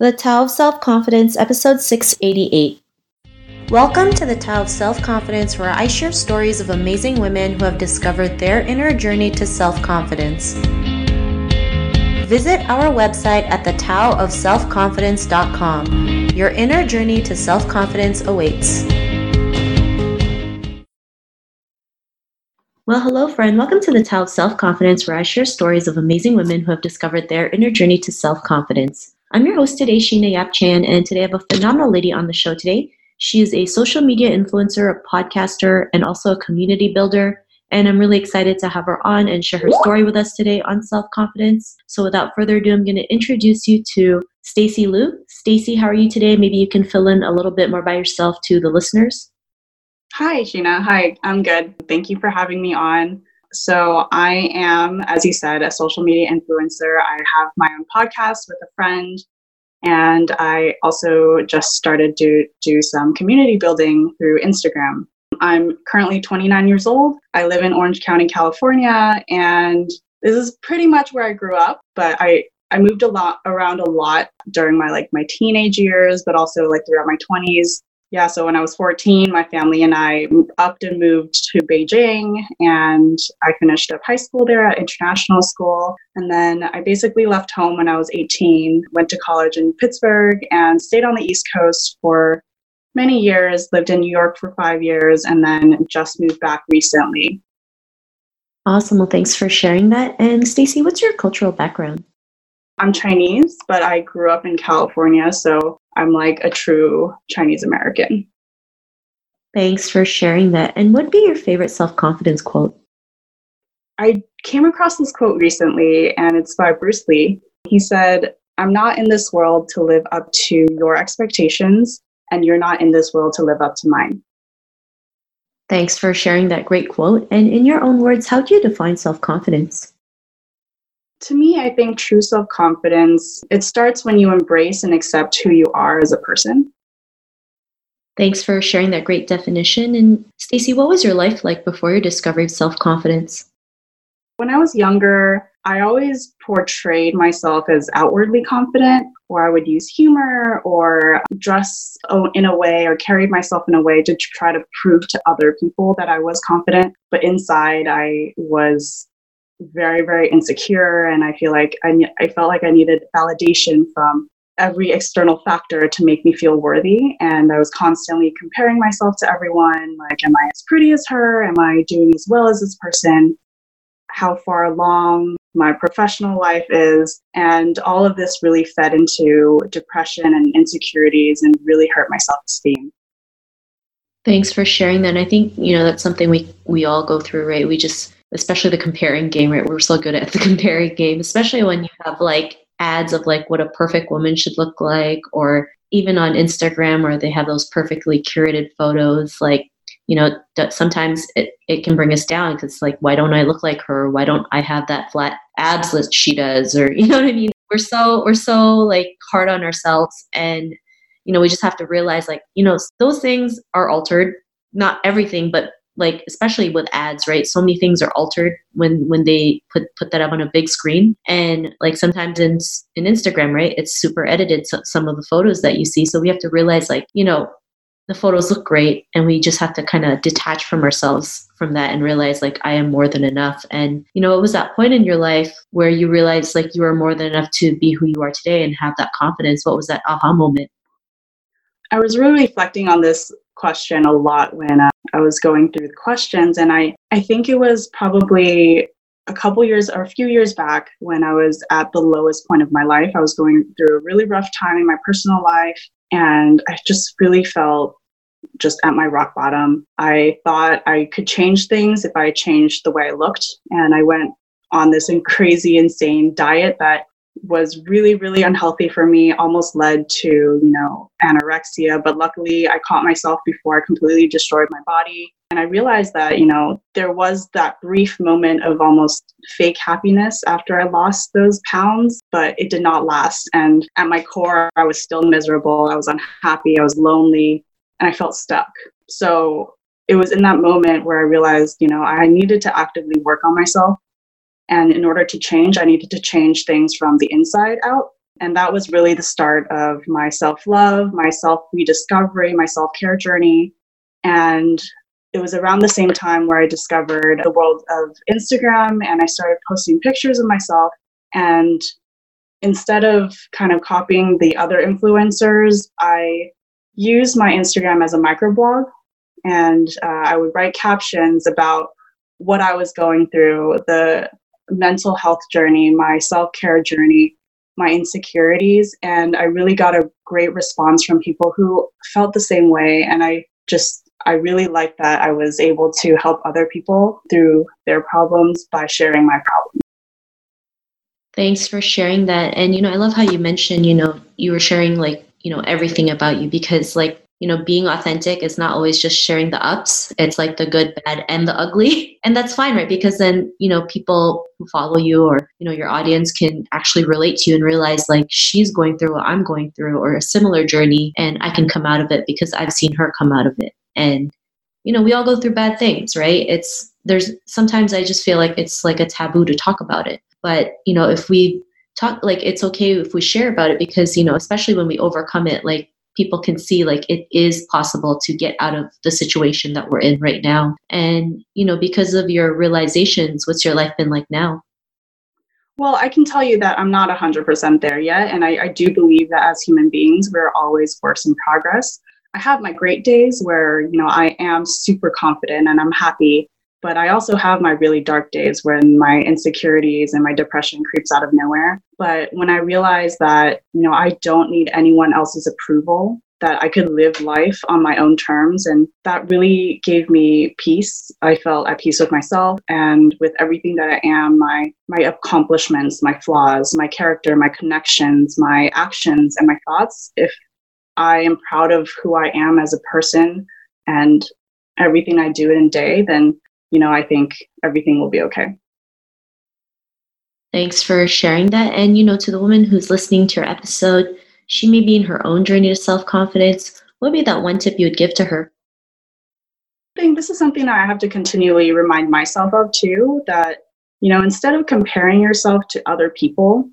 The Tao of Self Confidence, episode 688. Welcome to the Tao of Self Confidence, where I share stories of amazing women who have discovered their inner journey to self confidence. Visit our website at thetaoofselfconfidence.com. Your inner journey to self confidence awaits. Well, hello, friend. Welcome to the Tao of Self Confidence, where I share stories of amazing women who have discovered their inner journey to self confidence. I'm your host today, Sheena Yap Chan, and today I have a phenomenal lady on the show today. She is a social media influencer, a podcaster, and also a community builder. And I'm really excited to have her on and share her story with us today on self confidence. So, without further ado, I'm going to introduce you to Stacy Liu. Stacy, how are you today? Maybe you can fill in a little bit more by yourself to the listeners. Hi, Sheena. Hi, I'm good. Thank you for having me on. So I am, as you said, a social media influencer. I have my own podcast with a friend, and I also just started to do some community building through Instagram. I'm currently 29 years old. I live in Orange County, California, and this is pretty much where I grew up, but I I moved a lot around a lot during my like my teenage years, but also like throughout my 20s yeah, so when I was 14, my family and I upped and moved to Beijing, and I finished up high school there at international school. And then I basically left home when I was 18, went to college in Pittsburgh, and stayed on the East Coast for many years, lived in New York for five years, and then just moved back recently. Awesome. Well, thanks for sharing that. And Stacy, what's your cultural background? I'm Chinese, but I grew up in California, so I'm like a true Chinese American. Thanks for sharing that. And what would be your favorite self confidence quote? I came across this quote recently, and it's by Bruce Lee. He said, I'm not in this world to live up to your expectations, and you're not in this world to live up to mine. Thanks for sharing that great quote. And in your own words, how do you define self confidence? To me, I think true self confidence, it starts when you embrace and accept who you are as a person. Thanks for sharing that great definition. And Stacy, what was your life like before you discovered self confidence? When I was younger, I always portrayed myself as outwardly confident, or I would use humor or dress in a way or carry myself in a way to try to prove to other people that I was confident. But inside, I was very very insecure and i feel like I, I felt like i needed validation from every external factor to make me feel worthy and i was constantly comparing myself to everyone like am i as pretty as her? Am i doing as well as this person? How far along my professional life is? And all of this really fed into depression and insecurities and really hurt my self-esteem. Thanks for sharing that and i think you know that's something we we all go through right? We just especially the comparing game, right? We're so good at the comparing game, especially when you have like ads of like what a perfect woman should look like, or even on Instagram where they have those perfectly curated photos. Like, you know, sometimes it, it can bring us down because like, why don't I look like her? Why don't I have that flat abs that she does? Or, you know what I mean? We're so, we're so like hard on ourselves. And, you know, we just have to realize like, you know, those things are altered. Not everything, but like especially with ads right? So many things are altered when when they put put that up on a big screen. And like sometimes in in instagram right it's super edited so, some of the photos that you see. So we have to realize like you know the photos look great and we just have to kind of detach from ourselves from that and realize like i am more than enough. And you know it was that point in your life where you realized like you are more than enough to be who you are today and have that confidence. What was that aha moment? I was really reflecting on this question a lot when uh, I was going through the questions. And I, I think it was probably a couple years or a few years back when I was at the lowest point of my life. I was going through a really rough time in my personal life. And I just really felt just at my rock bottom. I thought I could change things if I changed the way I looked. And I went on this crazy, insane diet that was really really unhealthy for me almost led to you know anorexia but luckily i caught myself before i completely destroyed my body. And i realized that you know there was that brief moment of almost fake happiness after i lost those pounds but it did not last. And at my core i was still miserable i was unhappy i was lonely and i felt stuck. So it was in that moment where i realized you know i needed to actively work on myself and in order to change, I needed to change things from the inside out. And that was really the start of my self love, my self rediscovery, my self care journey. And it was around the same time where I discovered the world of Instagram and I started posting pictures of myself. And instead of kind of copying the other influencers, I used my Instagram as a microblog and uh, I would write captions about what I was going through, the mental health journey, my self care journey, my insecurities. And I really got a great response from people who felt the same way. And I just, I really liked that I was able to help other people through their problems by sharing my problems. Thanks for sharing that. And, you know, I love how you mentioned, you know, you were sharing like, you know, everything about you because, like, you know, being authentic is not always just sharing the ups. It's like the good, bad, and the ugly. And that's fine, right? Because then, you know, people who follow you or, you know, your audience can actually relate to you and realize like she's going through what I'm going through or a similar journey and I can come out of it because I've seen her come out of it. And, you know, we all go through bad things, right? It's, there's sometimes I just feel like it's like a taboo to talk about it. But, you know, if we talk, like, it's okay if we share about it because, you know, especially when we overcome it, like, people can see like it is possible to get out of the situation that we're in right now. And you know because of your realizations what's your life been like now? Well i can tell you that i'm not 100% there yet and I, I do believe that as human beings we're always works in progress. I have my great days where you know i am super confident and i'm happy but I also have my really dark days when my insecurities and my depression creeps out of nowhere. But when I realized that, you know, I don't need anyone else's approval, that I could live life on my own terms. And that really gave me peace. I felt at peace with myself and with everything that I am, my my accomplishments, my flaws, my character, my connections, my actions, and my thoughts. If I am proud of who I am as a person and everything I do in a day, then you know, I think everything will be okay. Thanks for sharing that. And, you know, to the woman who's listening to your episode, she may be in her own journey to self confidence. What would be that one tip you would give to her? I think this is something that I have to continually remind myself of too that, you know, instead of comparing yourself to other people,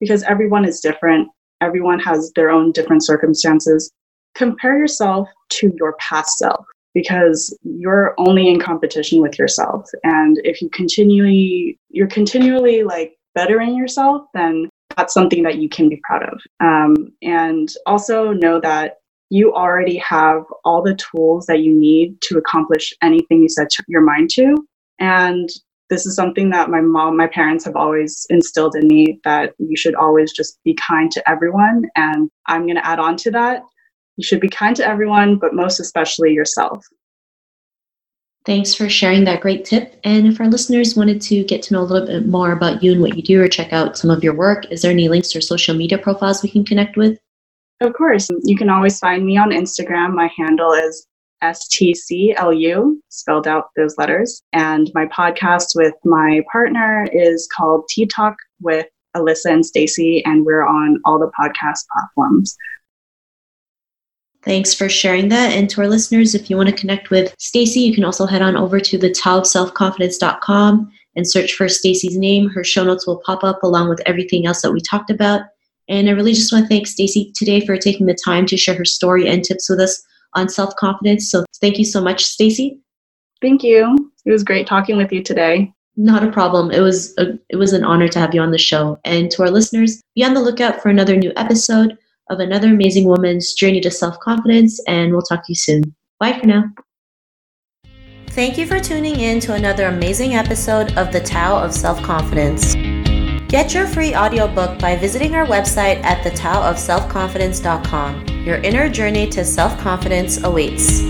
because everyone is different, everyone has their own different circumstances, compare yourself to your past self because you're only in competition with yourself. And if you continually you're continually like bettering yourself then that's something that you can be proud of. Um, and also know that you already have all the tools that you need to accomplish anything you set your mind to. And this is something that my mom my parents have always instilled in me that you should always just be kind to everyone. And i'm going to add on to that you should be kind to everyone, but most especially yourself. Thanks for sharing that great tip. And if our listeners wanted to get to know a little bit more about you and what you do or check out some of your work, is there any links or social media profiles we can connect with? Of course. You can always find me on Instagram. My handle is STCLU, spelled out those letters. And my podcast with my partner is called Tea Talk with Alyssa and Stacy, and we're on all the podcast platforms. Thanks for sharing that. And to our listeners, if you want to connect with Stacy, you can also head on over to the taoofselfconfidence.com and search for Stacy's name. Her show notes will pop up along with everything else that we talked about. And I really just want to thank Stacy today for taking the time to share her story and tips with us on self-confidence. So thank you so much, Stacy. Thank you. It was great talking with you today. Not a problem. It was a, it was an honor to have you on the show. And to our listeners, be on the lookout for another new episode of another amazing woman's journey to self confidence, and we'll talk to you soon. Bye for now. Thank you for tuning in to another amazing episode of The Tao of Self Confidence. Get your free audiobook by visiting our website at thetaoofselfconfidence.com. Your inner journey to self confidence awaits.